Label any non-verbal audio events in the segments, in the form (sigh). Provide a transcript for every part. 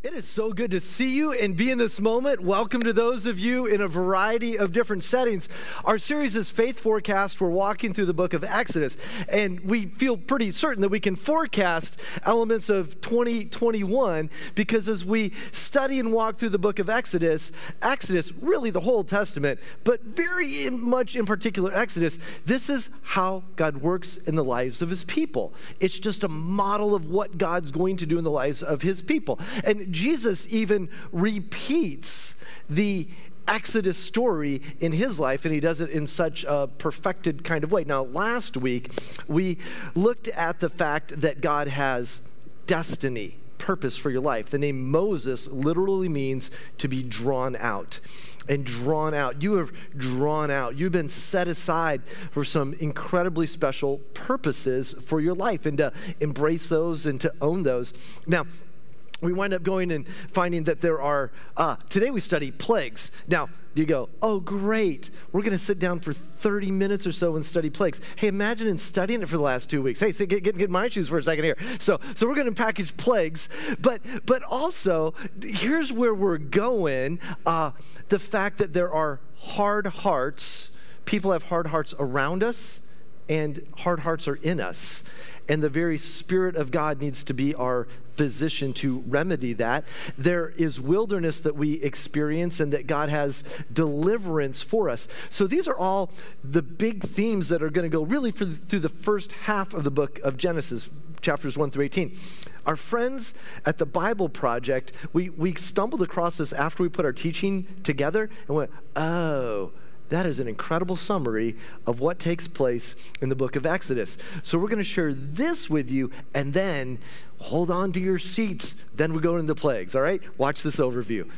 It is so good to see you and be in this moment. Welcome to those of you in a variety of different settings. Our series is Faith Forecast. We're walking through the book of Exodus, and we feel pretty certain that we can forecast elements of 2021 because as we study and walk through the book of Exodus, Exodus, really the whole Testament, but very much in particular Exodus, this is how God works in the lives of his people. It's just a model of what God's going to do in the lives of his people. And Jesus even repeats the Exodus story in his life, and he does it in such a perfected kind of way. Now, last week, we looked at the fact that God has destiny, purpose for your life. The name Moses literally means to be drawn out. And drawn out. You have drawn out. You've been set aside for some incredibly special purposes for your life and to embrace those and to own those. Now, we wind up going and finding that there are, uh, today we study plagues. Now, you go, oh, great. We're going to sit down for 30 minutes or so and study plagues. Hey, imagine in studying it for the last two weeks. Hey, get, get, get my shoes for a second here. So, so we're going to package plagues. But, but also, here's where we're going uh, the fact that there are hard hearts. People have hard hearts around us, and hard hearts are in us and the very Spirit of God needs to be our physician to remedy that. There is wilderness that we experience, and that God has deliverance for us. So these are all the big themes that are going to go really the, through the first half of the book of Genesis, chapters 1 through 18. Our friends at the Bible Project, we, we stumbled across this after we put our teaching together and went, oh, that is an incredible summary of what takes place in the book of Exodus. So we're going to share this with you and then hold on to your seats. Then we go into the plagues, all right? Watch this overview.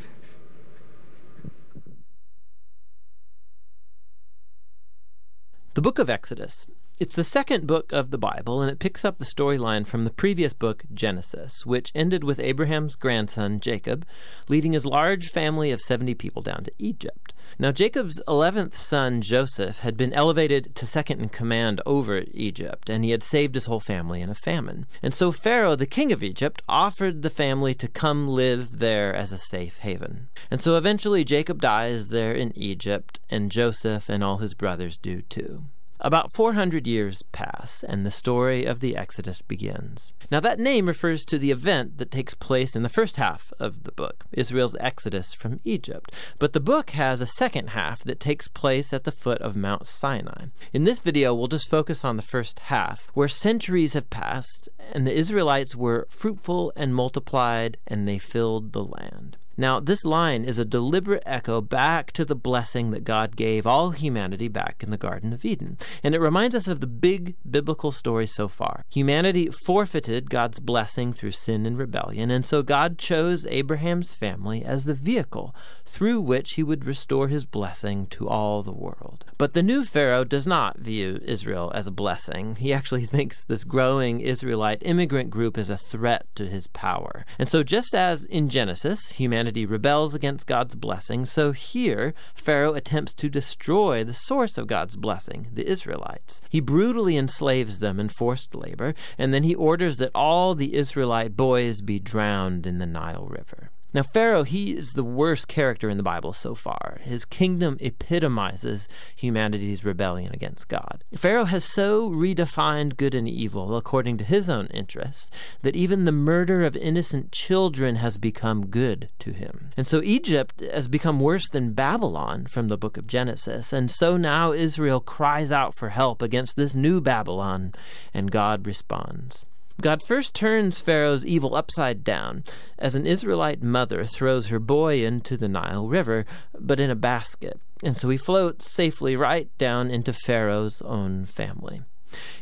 The book of Exodus it's the second book of the Bible, and it picks up the storyline from the previous book, Genesis, which ended with Abraham's grandson, Jacob, leading his large family of 70 people down to Egypt. Now, Jacob's 11th son, Joseph, had been elevated to second in command over Egypt, and he had saved his whole family in a famine. And so Pharaoh, the king of Egypt, offered the family to come live there as a safe haven. And so eventually Jacob dies there in Egypt, and Joseph and all his brothers do too. About 400 years pass, and the story of the Exodus begins. Now, that name refers to the event that takes place in the first half of the book, Israel's exodus from Egypt. But the book has a second half that takes place at the foot of Mount Sinai. In this video, we'll just focus on the first half, where centuries have passed, and the Israelites were fruitful and multiplied, and they filled the land. Now, this line is a deliberate echo back to the blessing that God gave all humanity back in the Garden of Eden. And it reminds us of the big biblical story so far. Humanity forfeited God's blessing through sin and rebellion, and so God chose Abraham's family as the vehicle through which he would restore his blessing to all the world. But the new Pharaoh does not view Israel as a blessing. He actually (laughs) thinks this growing Israelite immigrant group is a threat to his power. And so, just as in Genesis, humanity humanity rebels against God's blessing, so here Pharaoh attempts to destroy the source of God's blessing, the Israelites. He brutally enslaves them in forced labor, and then he orders that all the Israelite boys be drowned in the Nile River. Now, Pharaoh, he is the worst character in the Bible so far. His kingdom epitomizes humanity's rebellion against God. Pharaoh has so redefined good and evil according to his own interests that even the murder of innocent children has become good to him. And so Egypt has become worse than Babylon from the book of Genesis. And so now Israel cries out for help against this new Babylon, and God responds. God first turns Pharaoh's evil upside down as an Israelite mother throws her boy into the Nile River, but in a basket. And so he floats safely right down into Pharaoh's own family.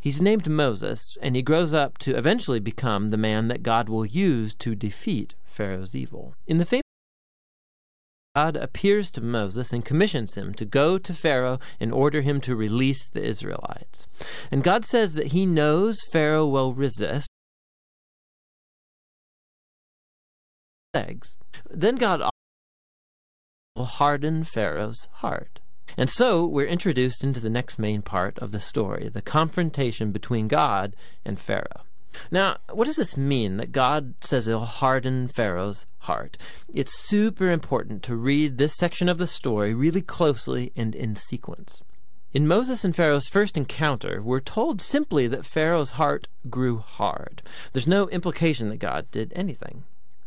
He's named Moses, and he grows up to eventually become the man that God will use to defeat Pharaoh's evil. In the famous God appears to Moses and commissions him to go to Pharaoh and order him to release the Israelites. And God says that he knows Pharaoh will resist. Then God will harden Pharaoh's heart. And so we're introduced into the next main part of the story the confrontation between God and Pharaoh. Now, what does this mean that God says he'll harden Pharaoh's heart? It's super important to read this section of the story really closely and in sequence. In Moses and Pharaoh's first encounter, we're told simply that Pharaoh's heart grew hard. There's no implication that God did anything.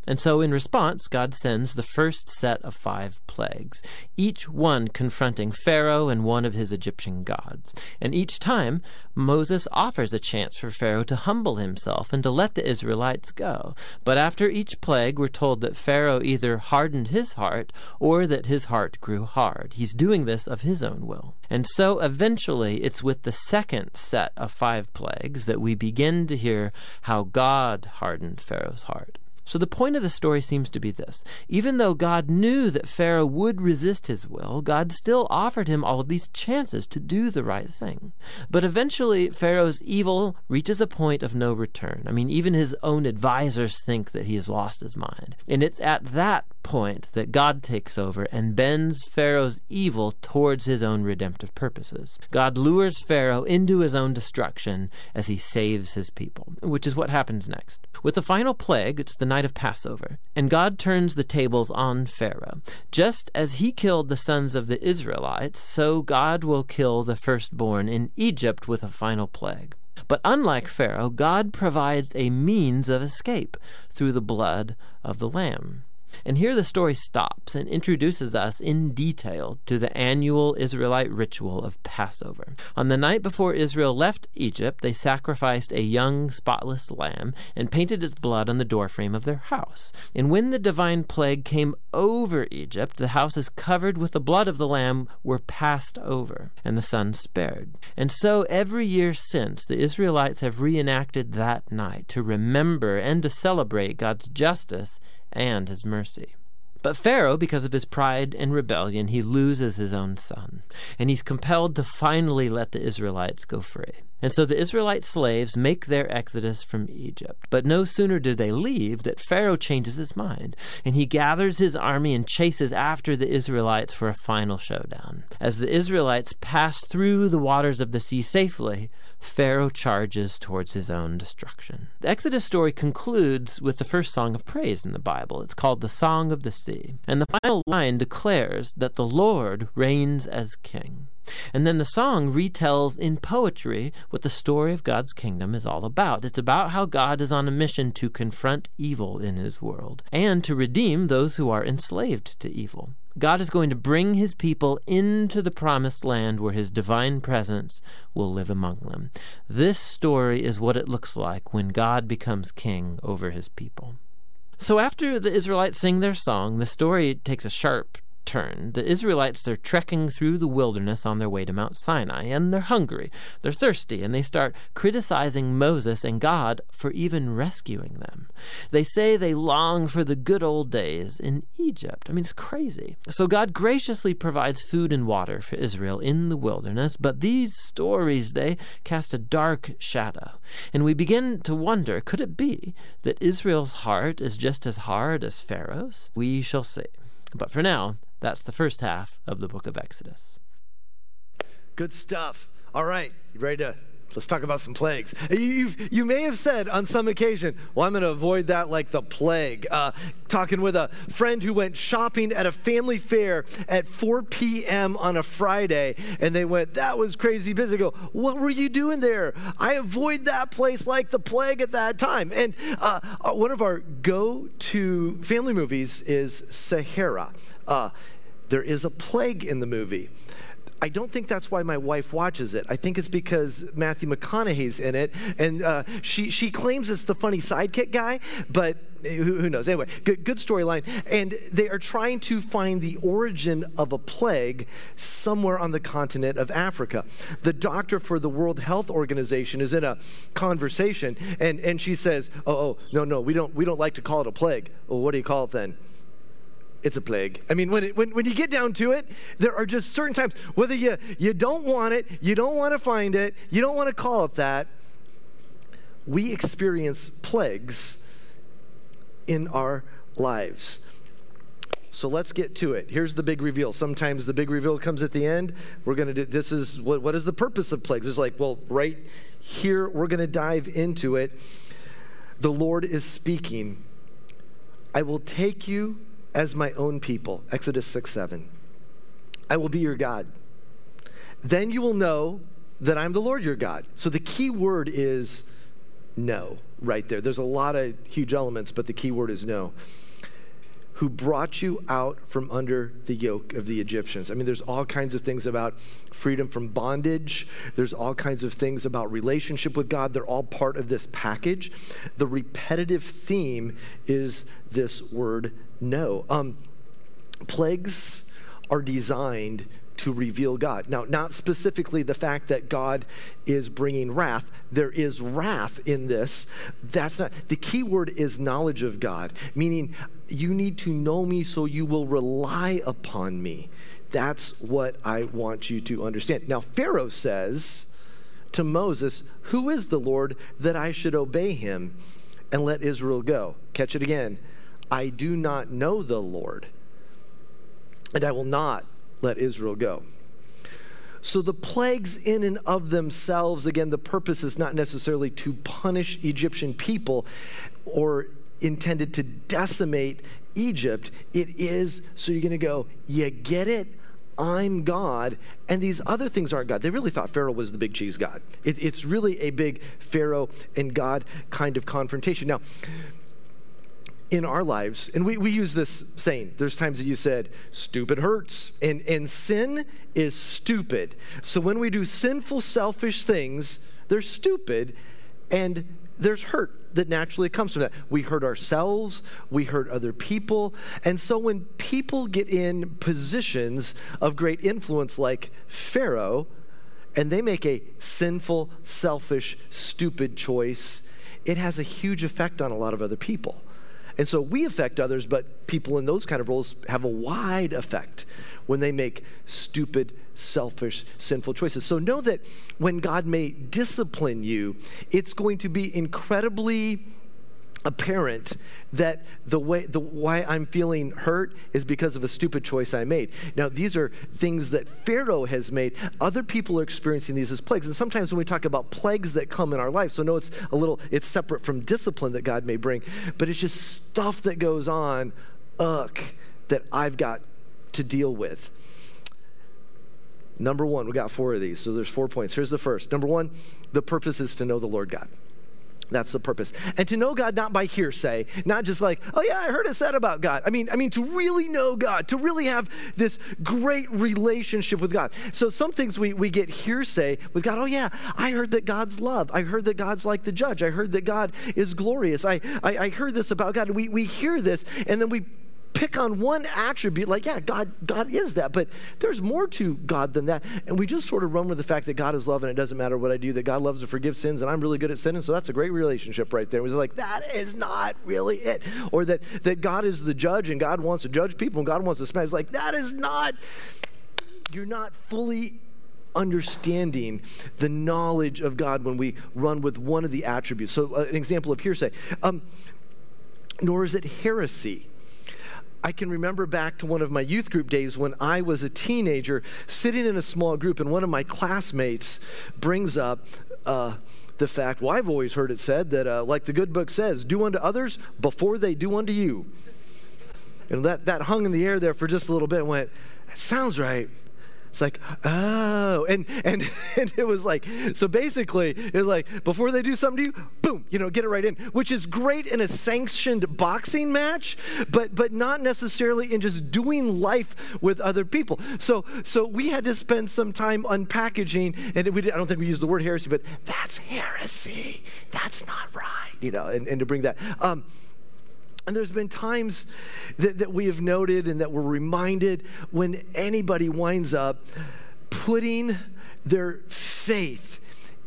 And so, in response, God sends the first set of five plagues, each one confronting Pharaoh and one of his Egyptian gods. And each time, Moses offers a chance for Pharaoh to humble himself and to let the Israelites go. But after each plague, we're told that Pharaoh either hardened his heart or that his heart grew hard. He's doing this of his own will. And so, eventually, it's with the second set of five plagues that we begin to hear how God hardened Pharaoh's heart. So the point of the story seems to be this. Even though God knew that Pharaoh would resist his will, God still offered him all of these chances to do the right thing. But eventually, Pharaoh's evil reaches a point of no return. I mean, even his own advisors think that he has lost his mind. And it's at that point that God takes over and bends Pharaoh's evil towards his own redemptive purposes. God lures Pharaoh into his own destruction as he saves his people, which is what happens next. With the final plague, it's the night of Passover, and God turns the tables on Pharaoh. Just as he killed the sons of the Israelites, so God will kill the firstborn in Egypt with a final plague. But unlike Pharaoh, God provides a means of escape through the blood of the Lamb. And here the story stops and introduces us in detail to the annual Israelite ritual of Passover. On the night before Israel left Egypt, they sacrificed a young, spotless lamb and painted its blood on the doorframe of their house. And when the divine plague came over Egypt, the houses covered with the blood of the lamb were passed over, and the son spared. And so every year since, the Israelites have reenacted that night to remember and to celebrate God's justice and his mercy. But Pharaoh, because of his pride and rebellion, he loses his own son, and he's compelled to finally let the Israelites go free. And so the Israelite slaves make their exodus from Egypt. But no sooner do they leave that Pharaoh changes his mind, and he gathers his army and chases after the Israelites for a final showdown. As the Israelites pass through the waters of the sea safely, Pharaoh charges towards his own destruction. The Exodus story concludes with the first song of praise in the Bible. It's called the Song of the Sea. And the final line declares that the Lord reigns as king. And then the song retells in poetry what the story of God's kingdom is all about. It's about how God is on a mission to confront evil in his world and to redeem those who are enslaved to evil. God is going to bring his people into the promised land where his divine presence will live among them. This story is what it looks like when God becomes king over his people. So after the Israelites sing their song, the story takes a sharp turn, the Israelites are trekking through the wilderness on their way to Mount Sinai, and they're hungry, they're thirsty, and they start criticizing Moses and God for even rescuing them. They say they long for the good old days in Egypt. I mean, it's crazy. So God graciously provides food and water for Israel in the wilderness, but these stories, they cast a dark shadow. And we begin to wonder could it be that Israel's heart is just as hard as Pharaoh's? We shall see. But for now, that's the first half of the book of Exodus. Good stuff. All right, you ready to Let's talk about some plagues. you you may have said on some occasion, well, I'm going to avoid that like the plague. Uh, talking with a friend who went shopping at a Family Fare at 4 p.m. on a Friday, and they went, that was crazy busy. Go, what were you doing there? I avoid that place like the plague at that time. And uh, uh one of our go to family movies is Sahara. Uh, there is a plague in the movie. I don't think that's why my wife watches it. I think it's because Matthew McConaughey's in it, and uh, she she claims it's the funny sidekick guy, but who, who knows? Anyway, good, good storyline. And they are trying to find the origin of a plague somewhere on the continent of Africa. The doctor for the World Health Organization is in a conversation, and, and she says, "Oh, oh, no, no, we don't we don't like to call it a plague. Well, what do you call it then?" It's a plague. I mean, when, it, when, when you get down to it, there are just certain times, whether you, you don't want it, you don't want to find it, you don't want to call it that, we experience plagues in our lives. So let's get to it. Here's the big reveal. Sometimes the big reveal comes at the end. We're going to do this is what, what is the purpose of plagues? It's like, well, right here, we're going to dive into it. The Lord is speaking. I will take you as my own people. Exodus 6 7. I will be your God. Then you will know that I'm the Lord your God. So the key word is no right there. There's a lot of huge elements, but the key word is no who brought you out from under the yoke of the Egyptians. I mean, there's all kinds of things about freedom from bondage, there's all kinds of things about relationship with God. They're all part of this package. The repetitive theme is this word no. Um, plagues are designed to reveal God. Now, not specifically the fact that God is bringing wrath. There is wrath in this. That's not the key word is knowledge of God, meaning you need to know me so you will rely upon me. That's what I want you to understand. Now, Pharaoh says to Moses, Who is the Lord that I should obey him and let Israel go? Catch it again. I do not know the Lord, and I will not let Israel go. So the plagues, in and of themselves, again, the purpose is not necessarily to punish Egyptian people or intended to decimate Egypt. It is so you're going to go, you get it? I'm God, and these other things aren't God. They really thought Pharaoh was the big cheese God. It, it's really a big Pharaoh and God kind of confrontation. Now, in our lives, and we, we use this saying, there's times that you said, stupid hurts, and, and sin is stupid. So when we do sinful, selfish things, they're stupid, and there's hurt that naturally comes from that. We hurt ourselves, we hurt other people. And so when people get in positions of great influence like Pharaoh, and they make a sinful, selfish, stupid choice, it has a huge effect on a lot of other people. And so we affect others, but people in those kind of roles have a wide effect when they make stupid, selfish, sinful choices. So know that when God may discipline you, it's going to be incredibly apparent that the way the why I'm feeling hurt is because of a stupid choice I made. Now these are things that Pharaoh has made. Other people are experiencing these as plagues. And sometimes when we talk about plagues that come in our life, so no it's a little it's separate from discipline that God may bring, but it's just stuff that goes on ugh that I've got to deal with. Number 1, we got four of these. So there's four points. Here's the first. Number 1, the purpose is to know the Lord God. That's the purpose. And to know God not by hearsay, not just like, oh yeah, I heard it said about God. I mean, I mean to really know God, to really have this great relationship with God. So some things we, we get hearsay with God. Oh yeah, I heard that God's love. I heard that God's like the judge. I heard that God is glorious. I, I, I heard this about God. We, we hear this and then we pick on one attribute like yeah god god is that but there's more to god than that. And we just sort of run with the fact that god is love and it doesn't matter what i do that god loves to forgive sins and i'm really good at sinning so that's a great relationship right there. It like that is not really it. Or that that god is the judge and god wants to judge people and god wants to smash. It's like that is not you're not fully understanding the knowledge of god when we run with one of the attributes. So uh, an example of hearsay. Um, nor is it heresy I can remember back to one of my youth group days when I was a teenager sitting in a small group, and one of my classmates brings up uh, the fact, well, I've always heard it said that, uh, like the good book says, do unto others before they do unto you. And that, that hung in the air there for just a little bit and went, that sounds right. It's like, oh, and and (laughs) and it was like, so basically, it's like before they do something to you, boom, you know, get it right in, which is great in a sanctioned boxing match, but but not necessarily in just doing life with other people. So so we had to spend some time unpackaging, and we I don't think we used the word heresy, but that's heresy. That's not right, you know, and, and to bring that. Um, and there's been times that, that we have noted and that we're reminded when anybody winds up putting their faith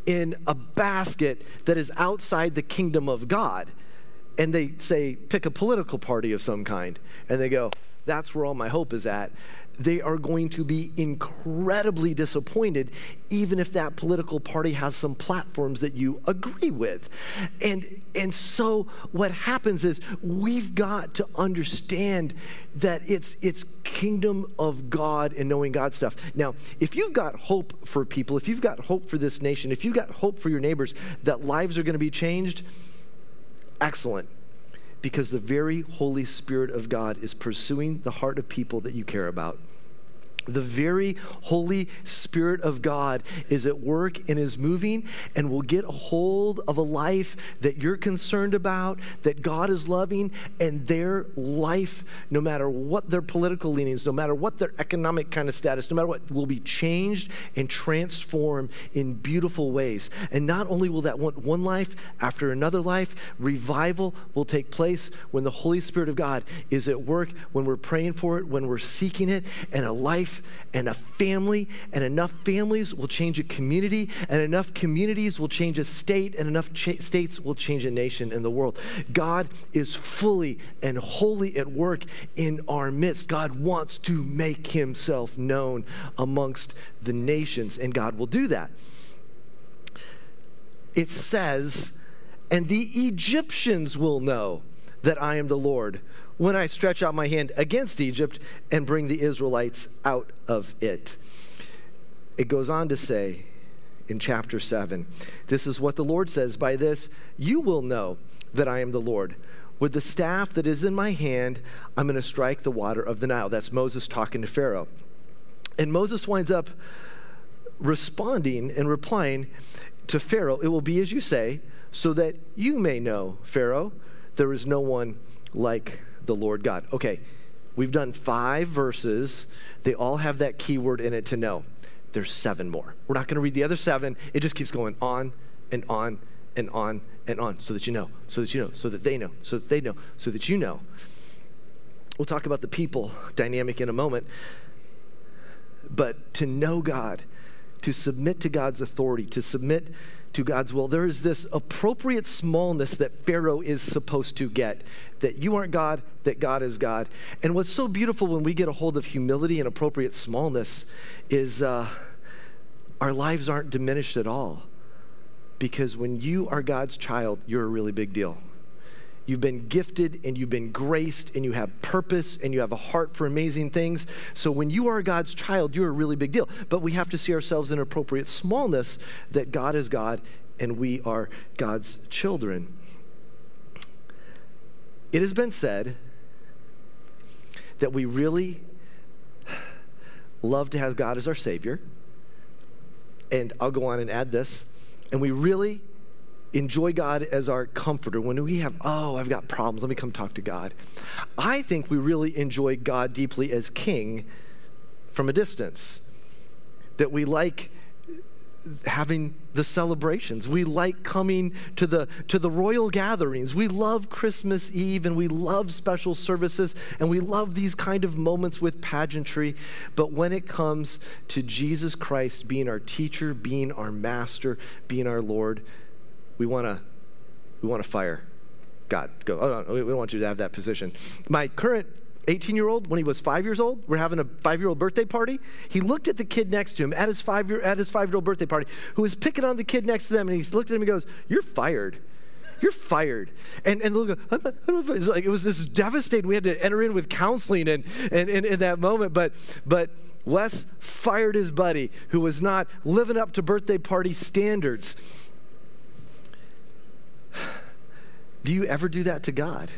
in a basket that is outside the kingdom of God. And they say, pick a political party of some kind. And they go, that's where all my hope is at. They are going to be incredibly disappointed, even if that political party has some platforms that you agree with. And, and so what happens is we've got to understand that it's, it's kingdom of God and knowing God stuff. Now, if you've got hope for people, if you've got hope for this nation, if you've got hope for your neighbors that lives are going to be changed, excellent because the very Holy Spirit of God is pursuing the heart of people that you care about. The very Holy Spirit of God is at work and is moving and will get a hold of a life that you're concerned about, that God is loving, and their life, no matter what their political leanings, no matter what their economic kind of status, no matter what, will be changed and transformed in beautiful ways. And not only will that one, one life after another life, revival will take place when the Holy Spirit of God is at work, when we're praying for it, when we're seeking it, and a life and a family, and enough families will change a community, and enough communities will change a state, and enough cha- states will change a nation in the world. God is fully and wholly at work in our midst. God wants to make himself known amongst the nations, and God will do that. It says, and the Egyptians will know that I am the Lord when I stretch out my hand against Egypt and bring the Israelites out of it. It goes on to say in chapter 7 this is what the Lord says By this you will know that I am the Lord. With the staff that is in my hand, I'm going to strike the water of the Nile. That's Moses talking to Pharaoh. And Moses winds up responding and replying to Pharaoh, It will be as you say, so that you may know, Pharaoh, there is no one like the Lord God. Okay, we've done five verses. They all have that keyword in it to know. There's seven more. We're not going to read the other seven. It just keeps going on and on and on and on so that you know, so that you know, so that they know, so that they know, so that you know. We'll talk about the people dynamic in a moment. But to know God, to submit to God's authority, to submit to God's will. There is this appropriate smallness that Pharaoh is supposed to get that you aren't God, that God is God. And what's so beautiful when we get a hold of humility and appropriate smallness is uh, our lives aren't diminished at all. Because when you are God's child, you're a really big deal. You've been gifted and you've been graced and you have purpose and you have a heart for amazing things. So when you are God's child, you're a really big deal. But we have to see ourselves in appropriate smallness that God is God and we are God's children. It has been said that we really love to have God as our Savior. And I'll go on and add this. And we really enjoy God as our comforter. When we have, oh, I've got problems, let me come talk to God. I think we really enjoy God deeply as king from a distance. That we like having the celebrations. We like coming to the to the royal gatherings. We love Christmas Eve and we love special services and we love these kind of moments with pageantry. But when it comes to Jesus Christ being our teacher, being our master, being our Lord, we want to we want to fire God. Go. Oh, no, we don't want you to have that position. My current 18 year old, when he was five years old, we're having a five year old birthday party. He looked at the kid next to him at his five year at his five year old birthday party, who was picking on the kid next to them, and he looked at him and goes, "You're fired." You're fired. And, and look, it was like it was this devastating. We had to enter in with counseling and, and, and in that moment. But, but Wes fired his buddy who was not living up to birthday party standards. Do you ever do that to God?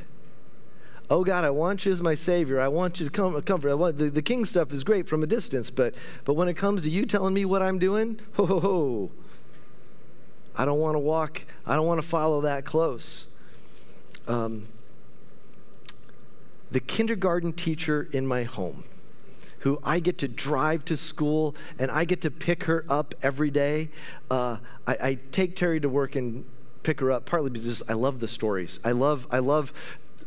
Oh God, I want you as my Savior. I want you to come comfort. I want, the, the king stuff is great from a distance, but but when it comes to you telling me what I'm doing, ho ho ho. I don't want to walk. I don't want to follow that close. Um, the kindergarten teacher in my home, who I get to drive to school and I get to pick her up every day. Uh, I, I take Terry to work and pick her up partly because I love the stories. I love I love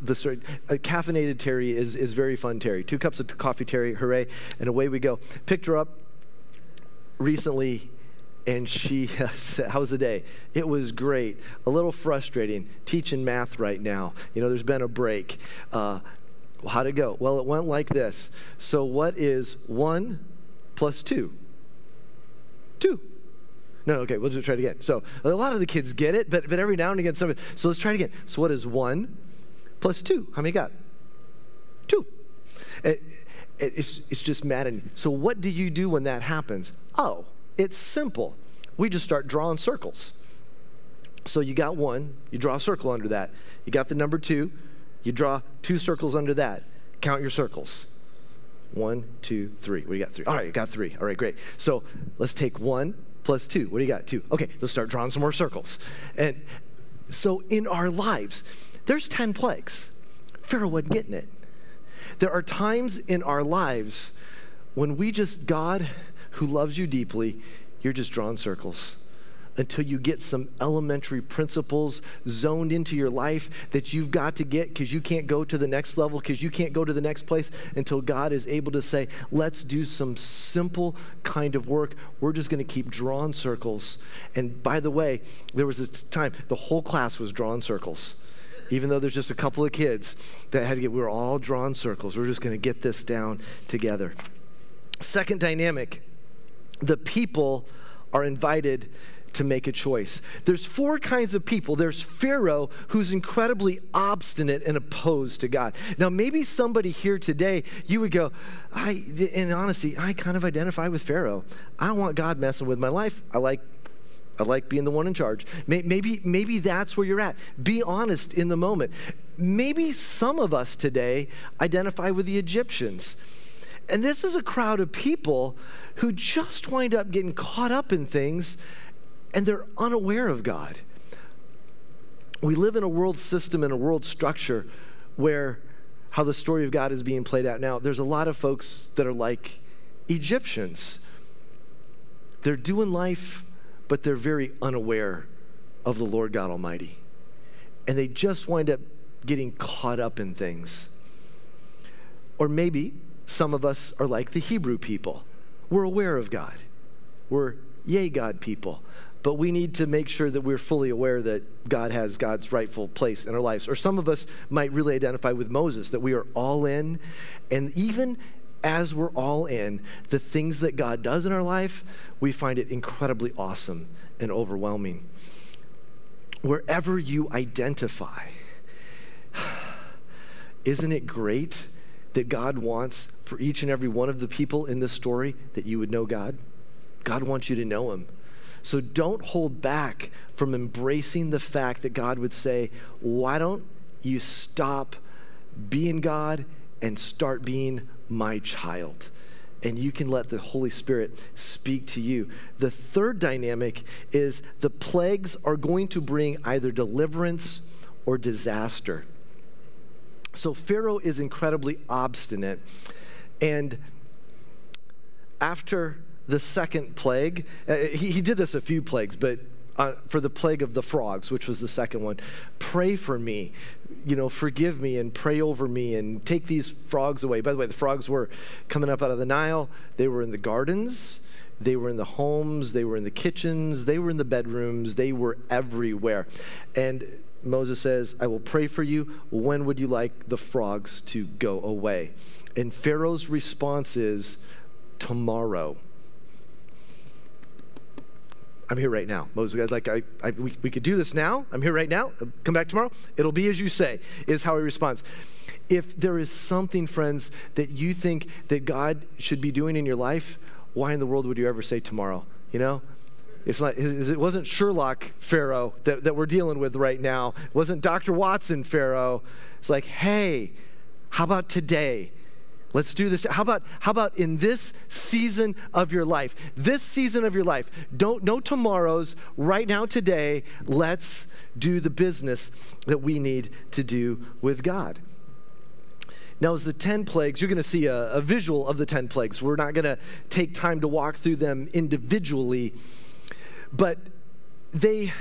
the story. Uh, caffeinated Terry is is very fun. Terry, two cups of coffee, Terry, hooray, and away we go. Picked her up recently. And she (laughs) said, How was the day? It was great. A little frustrating teaching math right now. You know, there's been a break. Uh, how'd it go? Well, it went like this. So, what is 1 plus 2? 2. No, okay, we'll just try it again. So, a lot of the kids get it, but, but every now and again, some. So, let's try it again. So, what is 1 plus 2? How many got? 2. It, it, it's, it's just maddening. So, what do you do when that happens? Oh, it's simple. We just start drawing circles. So, you got one, you draw a circle under that. You got the number 2, you draw two circles under that. Count your circles. One, two, three. We got? Three. All right, you got three. All right, great. So let's take one plus two. What do you got? Two. Okay, let's start drawing some more circles. And so in our lives, there's 10 plagues. Pharaoh wasn't getting it. There are times in our lives when we just, God who loves you deeply, you're just drawing circles until you get some elementary principles zoned into your life that you've got to get because you can't go to the next level, because you can't go to the next place until God is able to say, let's do some simple kind of work. We're just going to keep drawing circles. And by the way, there was a time the whole class was drawing circles. Even though there's just a couple of kids that had to get, we were all drawing circles. We're just going to get this down together. Second dynamic the people are invited to make a choice. There's four kinds of people. There's Pharaoh, who's incredibly obstinate and opposed to God. Now, maybe somebody here today, you would go, I, in honesty, I kind of identify with Pharaoh. I want God messing with my life. I like I like being the one in charge. Maybe, maybe that's where you're at. Be honest in the moment. Maybe some of us today identify with the Egyptians. And this is a crowd of people who just wind up getting caught up in things and they're unaware of God. We live in a world system and a world structure where how the story of God is being played out now. There's a lot of folks that are like Egyptians. They're doing life, but they're very unaware of the Lord God Almighty. And they just wind up getting caught up in things. Or maybe some of us are like the Hebrew people. We're aware of God. We're yay God people but we need to make sure that we're fully aware that God has God's rightful place in our lives. Or some of us might really identify with Moses, that we are all in. And even as we're all in, the things that God does in our life, we find it incredibly awesome and overwhelming. Wherever you identify, (sighs) isn't it great that God wants for each and every one of the people in this story that you would know God? God wants you to know Him. So don't hold back from embracing the fact that God would say, Why don't you stop being God and start being my child? And you can let the Holy Spirit speak to you. The third dynamic is the plagues are going to bring either deliverance or disaster. So Pharaoh is incredibly obstinate. And after the second plague. Uh, he, he, did this a few plagues, but uh, for the plague of the frogs, which was the second one, pray for me, you know, forgive me and pray over me and take these frogs away. By the way, the frogs were coming up out of the Nile, they were in the gardens. They were in the homes, they were in the kitchens, they were in the bedrooms, they were everywhere. And Moses says, I will pray for you. When would you like the frogs to go away? And Pharaoh's response is, Tomorrow. I'm here right now. Moses guy's like, I, I, we, we could do this now. I'm here right now. Uh, come back tomorrow. It'll be as you say, is how he responds. If there is something, friends, that you think that God should be doing in your life, why in the world would you ever say tomorrow? You know? It's not, it wasn't Sherlock Pharaoh that, that we're dealing with right now. It wasn't Dr. Watson Pharaoh. It's like, hey, how about today? Let's do this. How about how about in this season of your life? This season of your life. Don't no tomorrows, right now today, let's do the business that we need to do with God. Now, as the 10 plagues, you're going to see a, a visual of the 10 plagues. We're not going to take time to walk through them individually, but they,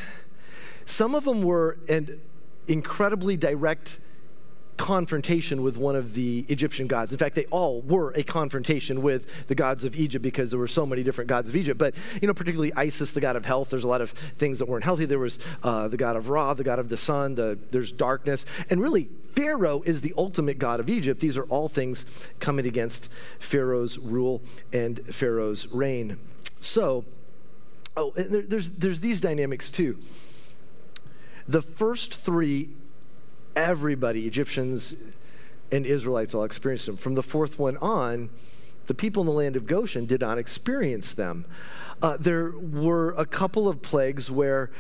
some of them were an incredibly direct confrontation with one of the Egyptian gods. In fact, they all were a confrontation with the gods of Egypt because there were so many different gods of Egypt. But, you know, particularly Isis, the god of health, there's a lot of things that weren't healthy. There was uh, the god of Ra, the god of the sun, the, there's darkness. And really, Pharaoh is the ultimate god of Egypt. These are all things coming against Pharaoh's rule and Pharaoh's reign. So, oh, there, there's, there's these dynamics too. The first three everybody, Egyptians and Israelites, all experienced them. From the fourth one on, the people in the land of Goshen did not experience them. Uh, there were a couple of plagues where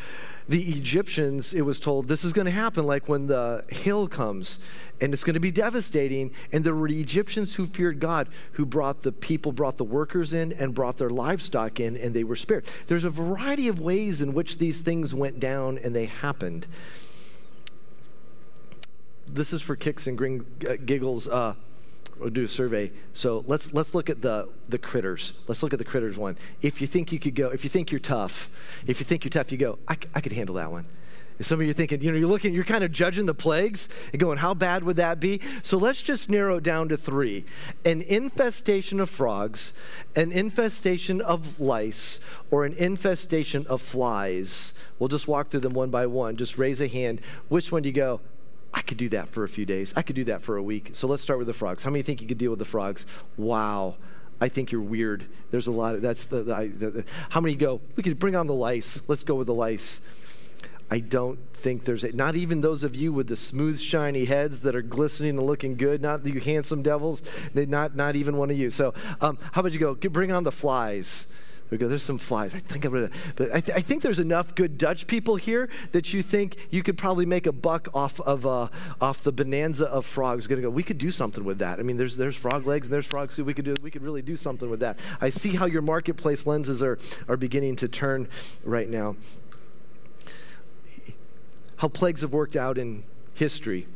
the Egyptians, it was told, this is going to happen like when the hail comes and it's going to be devastating. And there were Egyptians who feared God who brought the people, brought the workers in and brought their livestock in and they were spared. There's a variety of ways in which these things went down and they happened this is for kicks and gring, uh, giggles. Uh, we'll do a survey. So let's let's look at the the critters. Let's look at the critters one. If you think you could go, if you think you're tough, if you think you're tough, you go. I, I could handle that one. some of you are thinking, you know, you're looking, you're kind of judging the plagues and going, how bad would that be? So let's just narrow it down to three: an infestation of frogs, an infestation of lice, or an infestation of flies. We'll just walk through them one by one. Just raise a hand. Which one do you go? I could do that for a few days. I could do that for a week. So let's start with the frogs. How many think you could deal with the frogs? Wow. I think you're weird. There's a lot of that's the, the, the, the how many go? We could bring on the lice. Let's go with the lice. I don't think there's a, not even those of you with the smooth, shiny heads that are glistening and looking good. Not you handsome devils. They not not even one of you. So um, how about you go? Bring on the flies. We go, there's some flies. I think I'm gonna, but I, th- I, think there's enough good Dutch people here that you think you could probably make a buck off of uh, off the bonanza of frogs. Gonna go, we could do something with that. I mean, there's there's frog legs and there's frog soup. We could do, we could really do something with that. I see how your marketplace lenses are are beginning to turn right now. How plagues have worked out in history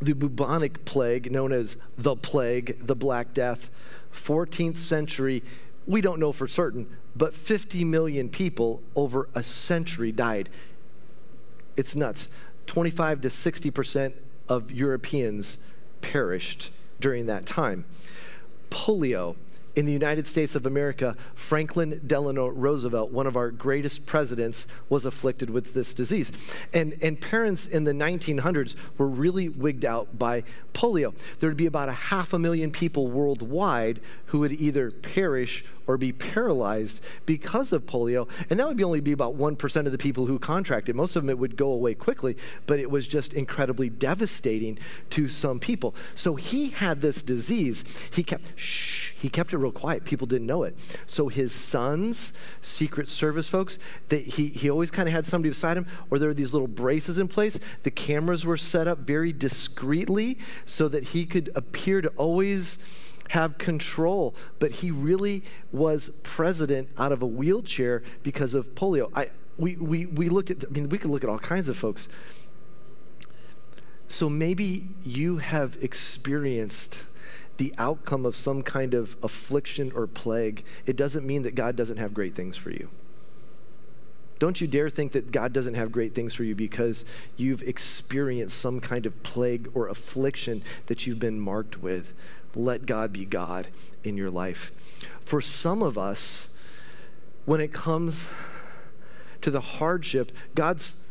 the bubonic plague, known as the plague, the Black Death, 14th century we don't know for certain, but 50 million people over a century died. It's nuts. 25 to 60% of Europeans perished during that time. Polio, in the United States of America, Franklin Delano Roosevelt, one of our greatest presidents, was afflicted with this disease. And, and parents in the 1900s were really wigged out by polio. There would be about a half a million people worldwide who would either perish or be paralyzed because of polio. And that would be only be about 1% of the people who contracted. Most of them, it would go away quickly, but it was just incredibly devastating to some people. So he had this disease. He kept, shh, he kept it real quiet. People didn't know it. So his sons, Secret Service folks, they, he, he always kind of had somebody beside him, or there were these little braces in place. The cameras were set up very discreetly so that he could appear to always have control, but he really was president out of a wheelchair because of polio. I, we, we, we looked at, I mean, we could look at all kinds of folks. So maybe you have experienced the outcome of some kind of affliction or plague. It doesn't mean that God doesn't have great things for you. Don't you dare think that God doesn't have great things for you because you've experienced some kind of plague or affliction that you've been marked with let God be God in your life. For some of us, when it comes to the hardship, God's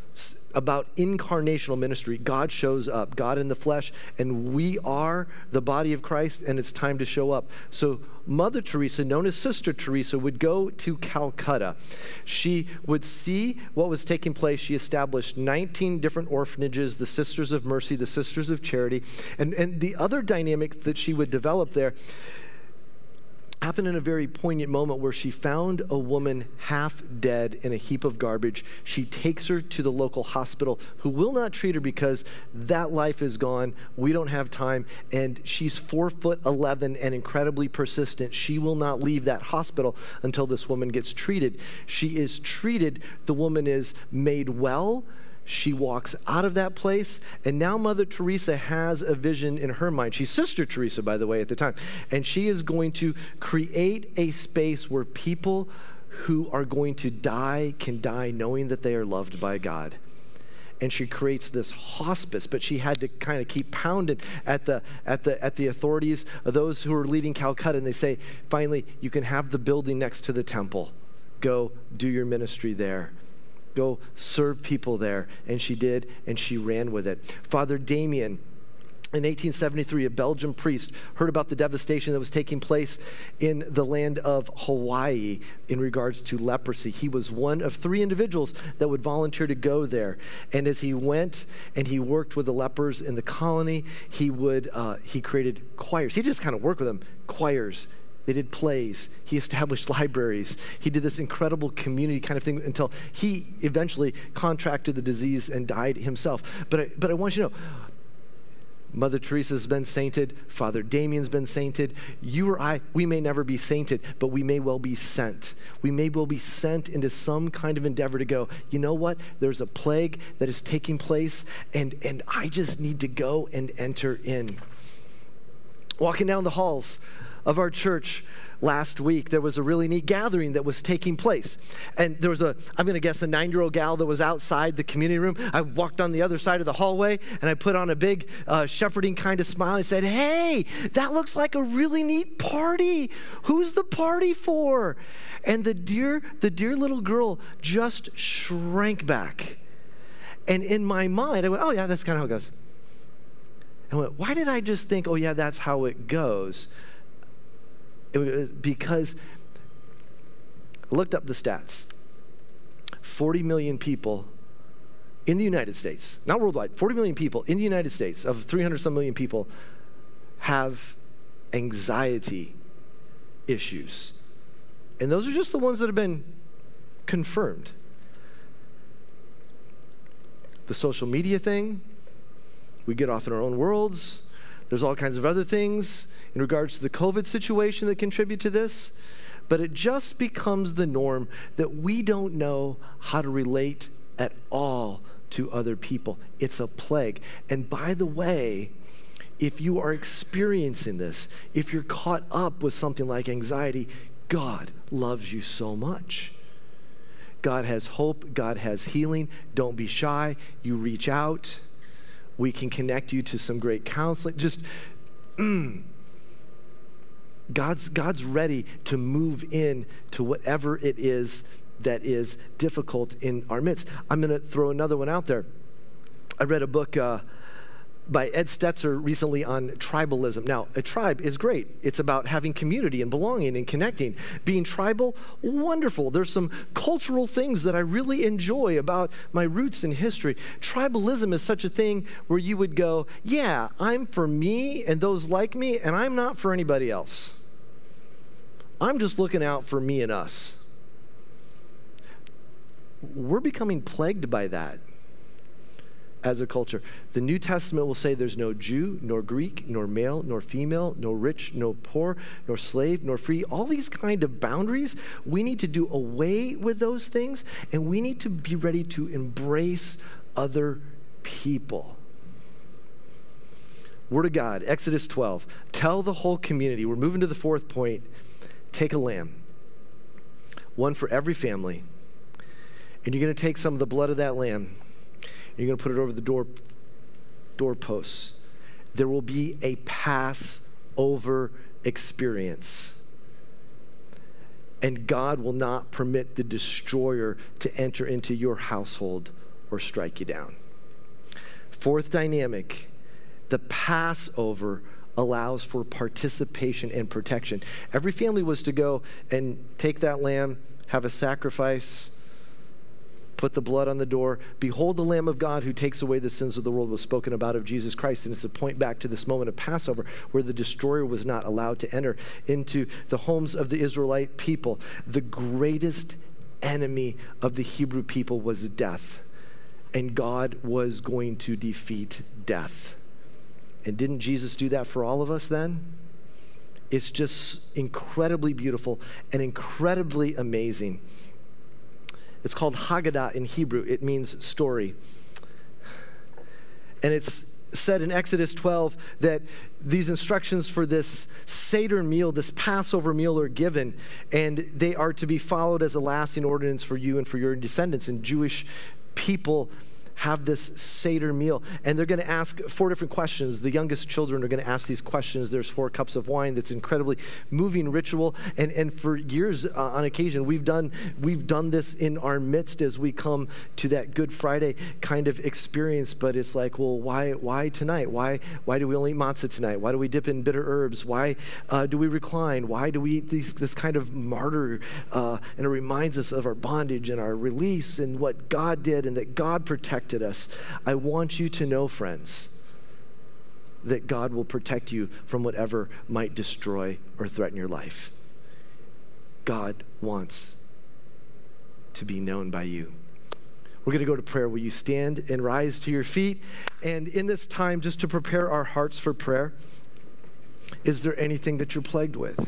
about incarnational ministry. God shows up, God in the flesh, and we are the body of Christ, and it's time to show up. So, Mother Teresa, known as Sister Teresa, would go to Calcutta. She would see what was taking place. She established 19 different orphanages, the Sisters of Mercy, the Sisters of Charity. And, and the other dynamic that she would develop there happened in a very poignant moment where she found a woman half dead in a heap of garbage. She takes her to the local hospital who will not treat her because that life is gone. We don't have time. And she's four foot 11 and incredibly persistent. She will not leave that hospital until this woman gets treated. She is treated. The woman is made well she walks out of that place, and now Mother Teresa has a vision in her mind. She's Sister Teresa, by the way, at the time. And she is going to create a space where people who are going to die can die knowing that they are loved by God. and she creates this hospice. But she had to kind of keep pounding at the, at the, at the authorities, those who are leading Calcutta, and they say, finally, you can have the building next to the temple. Go do your ministry there go serve people there. And she did, and she ran with it. Father Damien, in 1873, a Belgian priest heard about the devastation that was taking place in the land of Hawaii in regards to leprosy. He was one of three individuals that would volunteer to go there. And as he went and he worked with the lepers in the colony, he would uh, he created choirs. He just kind of worked with them, choirs. They did plays. He established (laughs) libraries. He did this incredible community kind of thing until he eventually contracted the disease and died himself. But I, but I want you to know Mother Teresa's been sainted. Father Damien's been sainted. You or I, we may never be sainted, but we may well be sent. We may well be sent into some kind of endeavor to go, you know what? There's a plague that is taking place, and, and I just need to go and enter in. Walking down the halls of our church, last week, there was a really neat gathering that was taking place. And there was a, I'm going to guess, a nine year old gal that was outside the community room. I walked on the other side of the hallway and I put on a big uh, shepherding kind of smile and said, Hey, that looks like a really neat party. Who's the party for? And the dear, the dear little girl just shrank back. And in my mind, I went, Oh, yeah, that's kind of how it goes. I went, Why did I just think, Oh, yeah, that's how it goes? Uh, because I looked up the stats 40 million people in the United States, not worldwide, 40 million people in the United States, of 300 some million people, have anxiety issues. And those are just the ones that have been confirmed. The social media thing, we get off in our own worlds. There's all kinds of other things in regards to the COVID situation that contribute to this, but it just becomes the norm that we don't know how to relate at all to other people. It's a plague. And by the way, if you are experiencing this, if you're caught up with something like anxiety, God loves you so much. God has hope, God has healing. Don't be shy. You reach out. We can connect you to some great counseling. Just mm, God's, God's ready to move in to whatever it is that is difficult in our midst. I'm going to throw another one out there. I read a book uh, by Ed Stetzer recently on tribalism. Now, a tribe is great. It's about having community and belonging and connecting. Being tribal, wonderful. There's some cultural things that I really enjoy about my roots and history. Tribalism is such a thing where you would go, yeah, I'm for me and those like me, and I'm not for anybody else. I'm just looking out for me and us. We're becoming plagued by that as a culture. The New Testament will say there's no Jew, nor Greek, nor male, nor female, nor rich, nor poor, nor slave, nor free. All these kind of boundaries, we need to do away with those things, and we need to be ready to embrace other people. Word of God, Exodus 12. Tell the whole community. We're moving to the fourth point. Take a lamb, one for every family, and you're going to take some of the blood of that lamb you're going to put it over the door doorposts. There will be a Passover experience. And God will not permit the destroyer to enter into your household or strike you down. Fourth dynamic the Passover allows for participation and protection. Every family was to go and take that lamb, have a sacrifice, put the blood on the door. Behold the Lamb of God who takes away the sins of the world was spoken about of Jesus Christ. And it's a point back to this moment of Passover where the destroyer was not allowed to enter into the homes of the Israelite people. The greatest enemy of the Hebrew people was death. And God was going to defeat death. And didn't Jesus do that for all of us then? It's just incredibly beautiful and incredibly amazing. It's called Haggadah in Hebrew, it means story. And it's said in Exodus 12 that these instructions for this Seder meal, this Passover meal, are given, and they are to be followed as a lasting ordinance for you and for your descendants. And Jewish people have this Seder meal. And they're going to ask four different questions. The youngest children are going to ask these questions. There's four cups of wine that's incredibly moving ritual. And, and for years uh, on occasion, we've done, we've done this in our midst as we come to that Good Friday kind of experience. But it's like, well, why, why tonight? Why, why do we only eat matzah tonight? Why do we dip in bitter herbs? Why uh, do we recline? Why do we eat these, this kind of maror? Uh, and it reminds us of our bondage and our release and what God did and that God protected us. I want you to know, friends, that God will protect you from whatever might destroy or threaten your life. God wants to be known by you. We're going to go to prayer. Will you stand and rise to your feet? And in this time, just to prepare our hearts for prayer, is there anything that you're plagued with?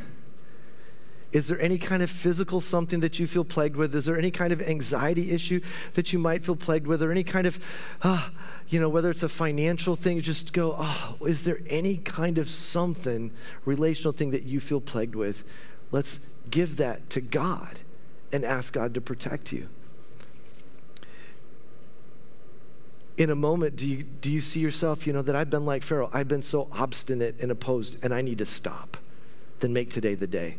Is there any kind of physical something that you feel plagued with? Is there any kind of anxiety issue that you might feel plagued with? Or any kind of, uh, you know, whether it's a financial thing, just go, oh, is there any kind of something, relational thing that you feel plagued with? Let's give that to God and ask God to protect you. in a moment do you, do you see yourself you know that i've been like pharaoh i've been so obstinate and opposed and i need to stop then make today the day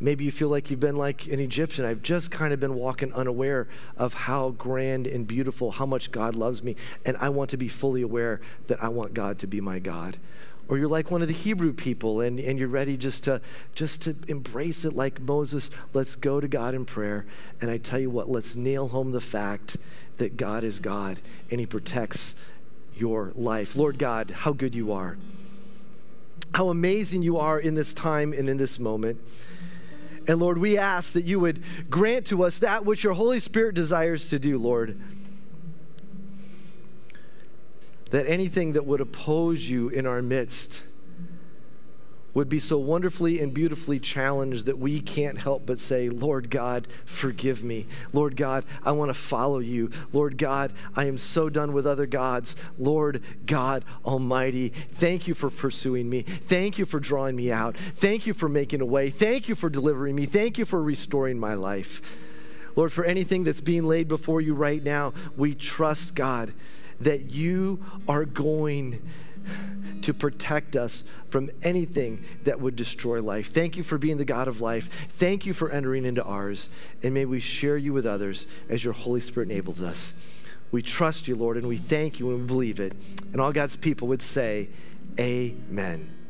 Maybe you feel like you've been like an Egyptian. I've just kind of been walking unaware of how grand and beautiful, how much God loves me, and I want to be fully aware that I want God to be my God. Or you're like one of the Hebrew people and, and you're ready just to just to embrace it like Moses. Let's go to God in prayer. And I tell you what, let's nail home the fact that God is God and He protects your life. Lord God, how good you are. How amazing you are in this time and in this moment. And Lord, we ask that you would grant to us that which your Holy Spirit desires to do, Lord. That anything that would oppose you in our midst, would be so wonderfully and beautifully challenged that we can't help but say, Lord God, forgive me. Lord God, I want to follow you. Lord God, I am so done with other gods. Lord God Almighty, thank you for pursuing me. Thank you for drawing me out. Thank you for making a way. Thank you for delivering me. Thank you for restoring my life. Lord, for anything that's being laid before you right now, we trust, God, that you are going to protect us from anything that would destroy life. Thank you for being the God of life. Thank you for entering into ours. And may we share you with others as your Holy Spirit enables us. We trust you, Lord, and we thank you and we believe it. And all God's people would say, Amen.